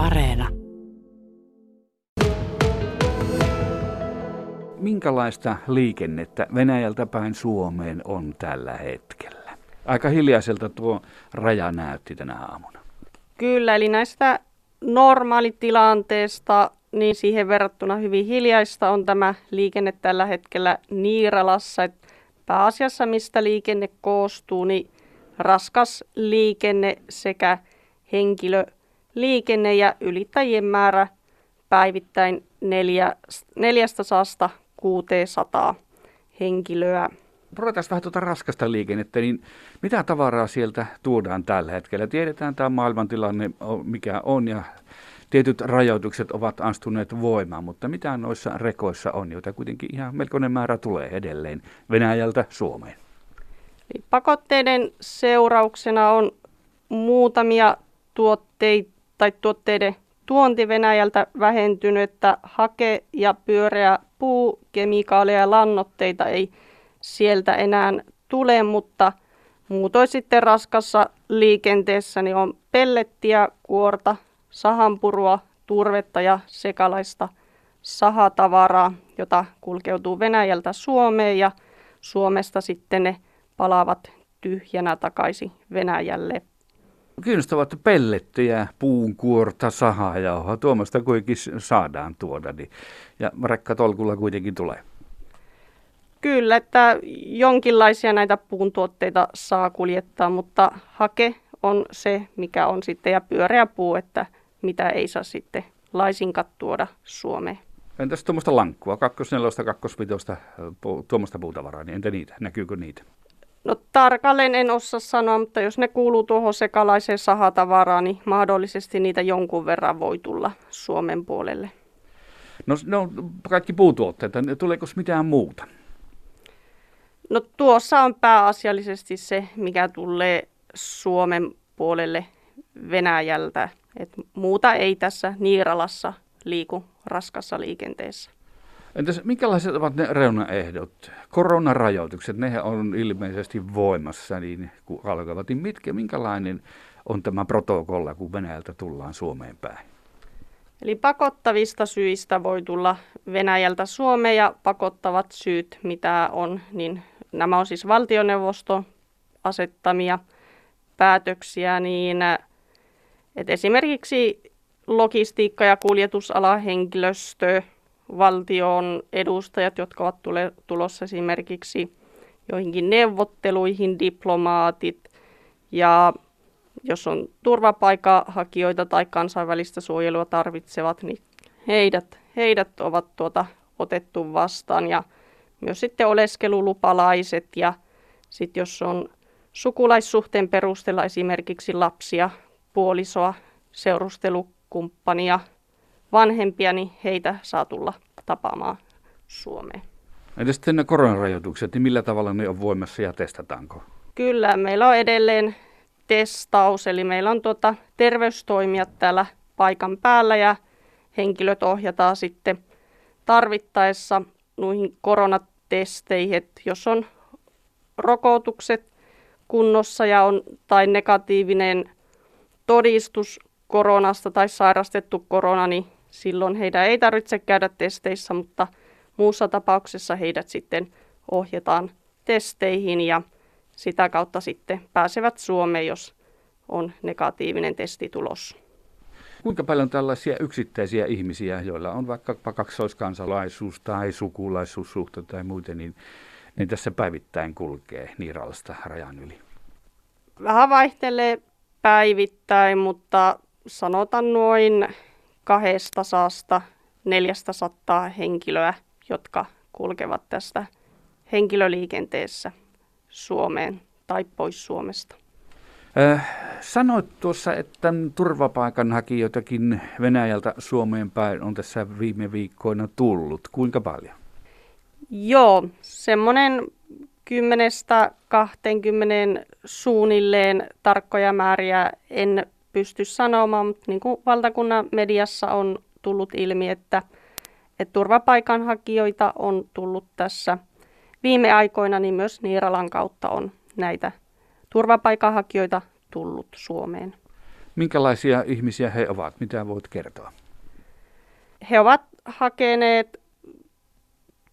Areena. Minkälaista liikennettä Venäjältä päin Suomeen on tällä hetkellä? Aika hiljaiselta tuo raja näytti tänä aamuna. Kyllä, eli näistä normaalitilanteesta, niin siihen verrattuna hyvin hiljaista on tämä liikenne tällä hetkellä Niiralassa. Et pääasiassa mistä liikenne koostuu, niin raskas liikenne sekä henkilöliikenne ja ylittäjien määrä päivittäin neljä, neljästä saasta 600 henkilöä. Puhutaan vähän tuota raskasta liikennettä, niin mitä tavaraa sieltä tuodaan tällä hetkellä? Tiedetään tämä maailmantilanne, mikä on ja tietyt rajoitukset ovat astuneet voimaan, mutta mitä noissa rekoissa on, joita kuitenkin ihan melkoinen määrä tulee edelleen Venäjältä Suomeen? Pakotteiden seurauksena on muutamia tuotteita tai tuotteiden tuonti Venäjältä vähentynyt, että hake ja pyöreä puu, kemikaaleja ja lannoitteita ei sieltä enää tule, mutta muutoin sitten raskassa liikenteessä niin on pellettiä, kuorta, sahanpurua, turvetta ja sekalaista sahatavaraa, jota kulkeutuu Venäjältä Suomeen ja Suomesta sitten ne palaavat tyhjänä takaisin Venäjälle. Kiinnostavat pellettiä, puun kuorta, sahajauhoa, tuommoista kuitenkin saadaan tuoda. Niin, ja rekkatolkulla kuitenkin tulee. Kyllä, että jonkinlaisia näitä puun tuotteita saa kuljettaa, mutta hake on se, mikä on sitten, ja pyöreä puu, että mitä ei saa sitten laisinkaan tuoda Suomeen. Entäs tuommoista lankkua, kakkosnelosta, kakkosvitosta, tuommoista puutavaraa, niin entä niitä? Näkyykö niitä? No tarkalleen en osaa sanoa, mutta jos ne kuuluu tuohon sekalaiseen sahatavaraan, niin mahdollisesti niitä jonkun verran voi tulla Suomen puolelle. No, no kaikki puutuotteita, tuleeko mitään muuta? No tuossa on pääasiallisesti se, mikä tulee Suomen puolelle Venäjältä. Et muuta ei tässä Niiralassa liiku raskassa liikenteessä. Entäs minkälaiset ovat ne reunaehdot? Koronarajoitukset, ne on ilmeisesti voimassa, niin kun alkavat, niin mitkä, minkälainen on tämä protokolla, kun Venäjältä tullaan Suomeen päin? Eli pakottavista syistä voi tulla Venäjältä Suomeen ja pakottavat syyt, mitä on, niin nämä on siis valtioneuvoston asettamia päätöksiä, niin että esimerkiksi logistiikka- ja kuljetusala henkilöstö, valtion edustajat, jotka ovat tule, tulossa esimerkiksi joihinkin neuvotteluihin, diplomaatit ja jos on turvapaikkahakijoita tai kansainvälistä suojelua tarvitsevat, niin heidät, heidät ovat tuota otettu vastaan. Ja myös sitten oleskelulupalaiset ja sitten jos on sukulaissuhteen perusteella esimerkiksi lapsia, puolisoa, seurustelukumppania, vanhempia, niin heitä saa tulla tapaamaan Suomeen. Entä sitten ne koronarajoitukset, niin millä tavalla ne on voimassa ja testataanko? Kyllä, meillä on edelleen testaus, eli meillä on tuota terveystoimijat täällä paikan päällä ja henkilöt ohjataan sitten tarvittaessa noihin koronatesteihin, että jos on rokotukset kunnossa ja on tai negatiivinen todistus koronasta tai sairastettu korona, niin silloin heidän ei tarvitse käydä testeissä, mutta muussa tapauksessa heidät sitten ohjataan testeihin ja sitä kautta sitten pääsevät Suomeen, jos on negatiivinen testitulos. Kuinka paljon tällaisia yksittäisiä ihmisiä, joilla on vaikka kaksoiskansalaisuus tai sukulaisuussuhte tai muuten, niin, niin tässä päivittäin kulkee Niiralasta rajan yli? Vähän vaihtelee päivittäin, mutta sanotaan noin kahdesta saasta neljästä sattaa henkilöä, jotka kulkevat tästä henkilöliikenteessä Suomeen tai pois Suomesta. Äh, sanoit tuossa, että turvapaikanhakijoitakin Venäjältä Suomeen päin on tässä viime viikkoina tullut. Kuinka paljon? Joo, semmoinen 10-20 suunnilleen tarkkoja määriä en pysty sanomaan, mutta niin kuin valtakunnan mediassa on tullut ilmi, että, että turvapaikanhakijoita on tullut tässä viime aikoina, niin myös Niiralan kautta on näitä turvapaikanhakijoita tullut Suomeen. Minkälaisia ihmisiä he ovat? Mitä voit kertoa? He ovat hakeneet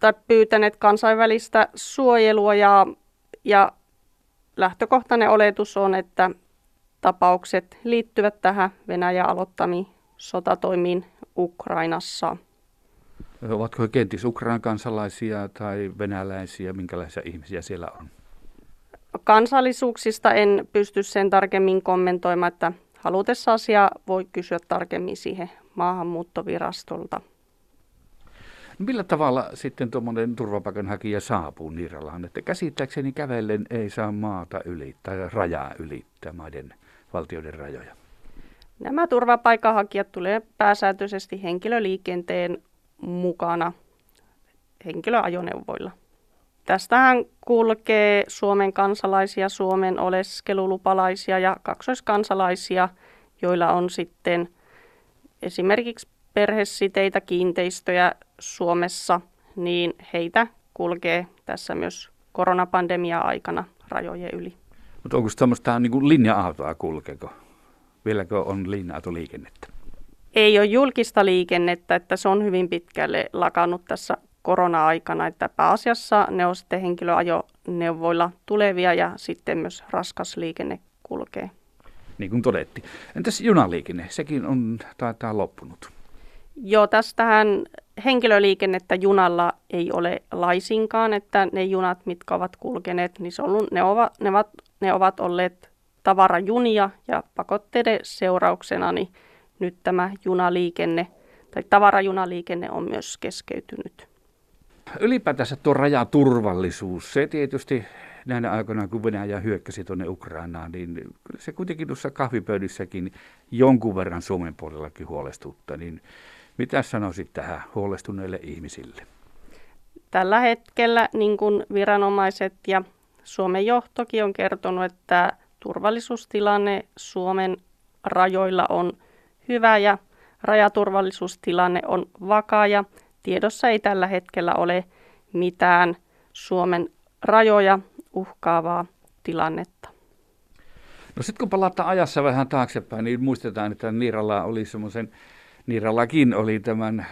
tai pyytäneet kansainvälistä suojelua ja, ja lähtökohtainen oletus on, että tapaukset liittyvät tähän Venäjän aloittamiin sotatoimiin Ukrainassa. Ovatko he kenties Ukrainan kansalaisia tai venäläisiä? Minkälaisia ihmisiä siellä on? Kansallisuuksista en pysty sen tarkemmin kommentoimaan, että halutessa asia voi kysyä tarkemmin siihen maahanmuuttovirastolta. No millä tavalla sitten tuommoinen turvapaikanhakija saapuu Niiralaan? Että käsittääkseni kävellen ei saa maata ylittää, rajaa ylittää maiden valtioiden rajoja. Nämä turvapaikanhakijat tulee pääsääntöisesti henkilöliikenteen mukana henkilöajoneuvoilla. Tästähän kulkee Suomen kansalaisia, Suomen oleskelulupalaisia ja kaksoiskansalaisia, joilla on sitten esimerkiksi perhesiteitä, kiinteistöjä Suomessa, niin heitä kulkee tässä myös koronapandemia-aikana rajojen yli. Mutta onko tämmöistä niin linja-autoa kulkeeko? Vieläkö on linja-autoliikennettä? Ei ole julkista liikennettä, että se on hyvin pitkälle lakannut tässä korona-aikana, että pääasiassa ne on sitten henkilöajoneuvoilla tulevia ja sitten myös raskas liikenne kulkee. Niin kuin todettiin. Entäs junaliikenne? Sekin on taitaa loppunut. Joo, tästähän henkilöliikennettä junalla ei ole laisinkaan, että ne junat, mitkä ovat kulkeneet, niin se on ollut, ne, ovat, ne, ovat, ne ovat olleet tavarajunia ja pakotteiden seurauksena niin nyt tämä junaliikenne tai tavarajunaliikenne on myös keskeytynyt. Ylipäätänsä tuo rajaturvallisuus, se tietysti näinä aikoina, kun Venäjä hyökkäsi tuonne Ukrainaan, niin se kuitenkin tuossa kahvipöydissäkin jonkun verran Suomen puolellakin huolestuttaa. Niin mitä sanoisit tähän huolestuneille ihmisille? Tällä hetkellä niin kuin viranomaiset ja Suomen johtokin on kertonut, että turvallisuustilanne Suomen rajoilla on hyvä ja rajaturvallisuustilanne on vakaa ja tiedossa ei tällä hetkellä ole mitään Suomen rajoja uhkaavaa tilannetta. No sitten kun palataan ajassa vähän taaksepäin, niin muistetaan, että Niiralla oli semmoisen, Niirallakin oli tämän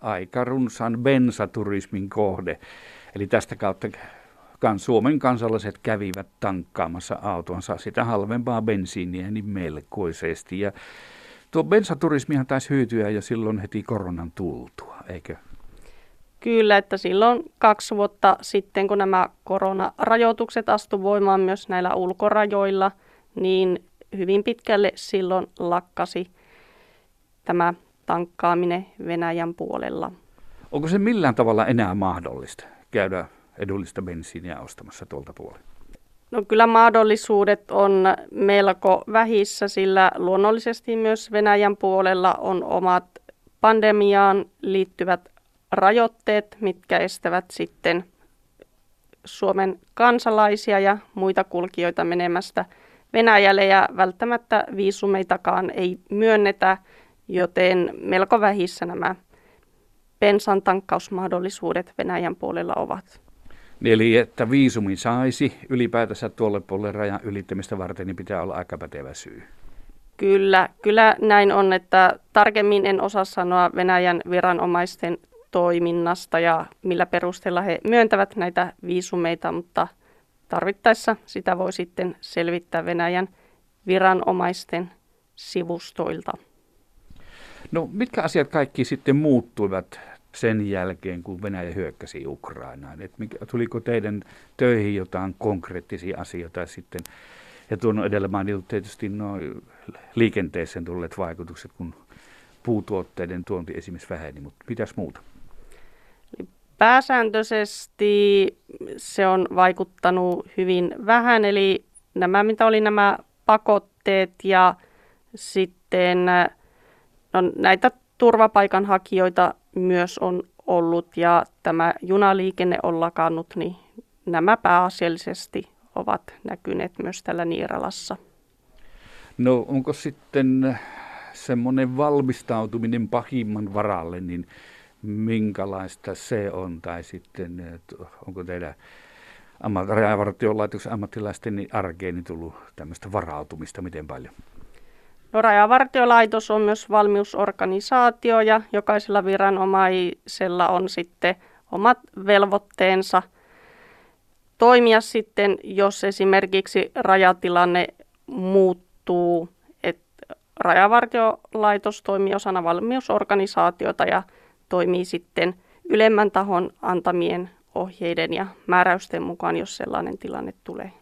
aika runsan bensaturismin kohde. Eli tästä kautta kan Suomen kansalaiset kävivät tankkaamassa autonsa sitä halvempaa bensiiniä niin melkoisesti. Ja tuo bensaturismihan taisi hyytyä jo silloin heti koronan tultua, eikö? Kyllä, että silloin kaksi vuotta sitten, kun nämä koronarajoitukset astu voimaan myös näillä ulkorajoilla, niin hyvin pitkälle silloin lakkasi tämä tankkaaminen Venäjän puolella. Onko se millään tavalla enää mahdollista käydä edullista bensiiniä ostamassa tuolta puolelta? No kyllä mahdollisuudet on melko vähissä, sillä luonnollisesti myös Venäjän puolella on omat pandemiaan liittyvät rajoitteet, mitkä estävät sitten Suomen kansalaisia ja muita kulkijoita menemästä Venäjälle ja välttämättä viisumeitakaan ei myönnetä, joten melko vähissä nämä bensan tankkausmahdollisuudet Venäjän puolella ovat. Eli että viisumi saisi ylipäätänsä tuolle puolelle rajan ylittämistä varten, niin pitää olla aika pätevä syy. Kyllä, kyllä näin on, että tarkemmin en osaa sanoa Venäjän viranomaisten toiminnasta ja millä perusteella he myöntävät näitä viisumeita, mutta tarvittaessa sitä voi sitten selvittää Venäjän viranomaisten sivustoilta. No mitkä asiat kaikki sitten muuttuivat sen jälkeen, kun Venäjä hyökkäsi Ukrainaan? Et mikä, tuliko teidän töihin jotain konkreettisia asioita sitten? Ja tuon edellä mainitut tietysti nuo liikenteeseen tulleet vaikutukset, kun puutuotteiden tuonti esimerkiksi väheni, mutta mitäs muuta? Pääsääntöisesti se on vaikuttanut hyvin vähän, eli nämä, mitä oli nämä pakotteet ja sitten no, näitä turvapaikanhakijoita myös on ollut ja tämä junaliikenne on lakannut, niin nämä pääasiallisesti ovat näkyneet myös tällä Niiralassa. No onko sitten semmoinen valmistautuminen pahimman varalle, niin minkälaista se on, tai sitten onko teidän rajavartiolaitoksen ammattilaisten niin arkeen niin tullut tämmöistä varautumista, miten paljon? No, Rajavartiolaitos on myös valmiusorganisaatio ja jokaisella viranomaisella on sitten omat velvoitteensa toimia sitten, jos esimerkiksi rajatilanne muuttuu, että Rajavartiolaitos toimii osana valmiusorganisaatiota ja toimii sitten ylemmän tahon antamien ohjeiden ja määräysten mukaan, jos sellainen tilanne tulee.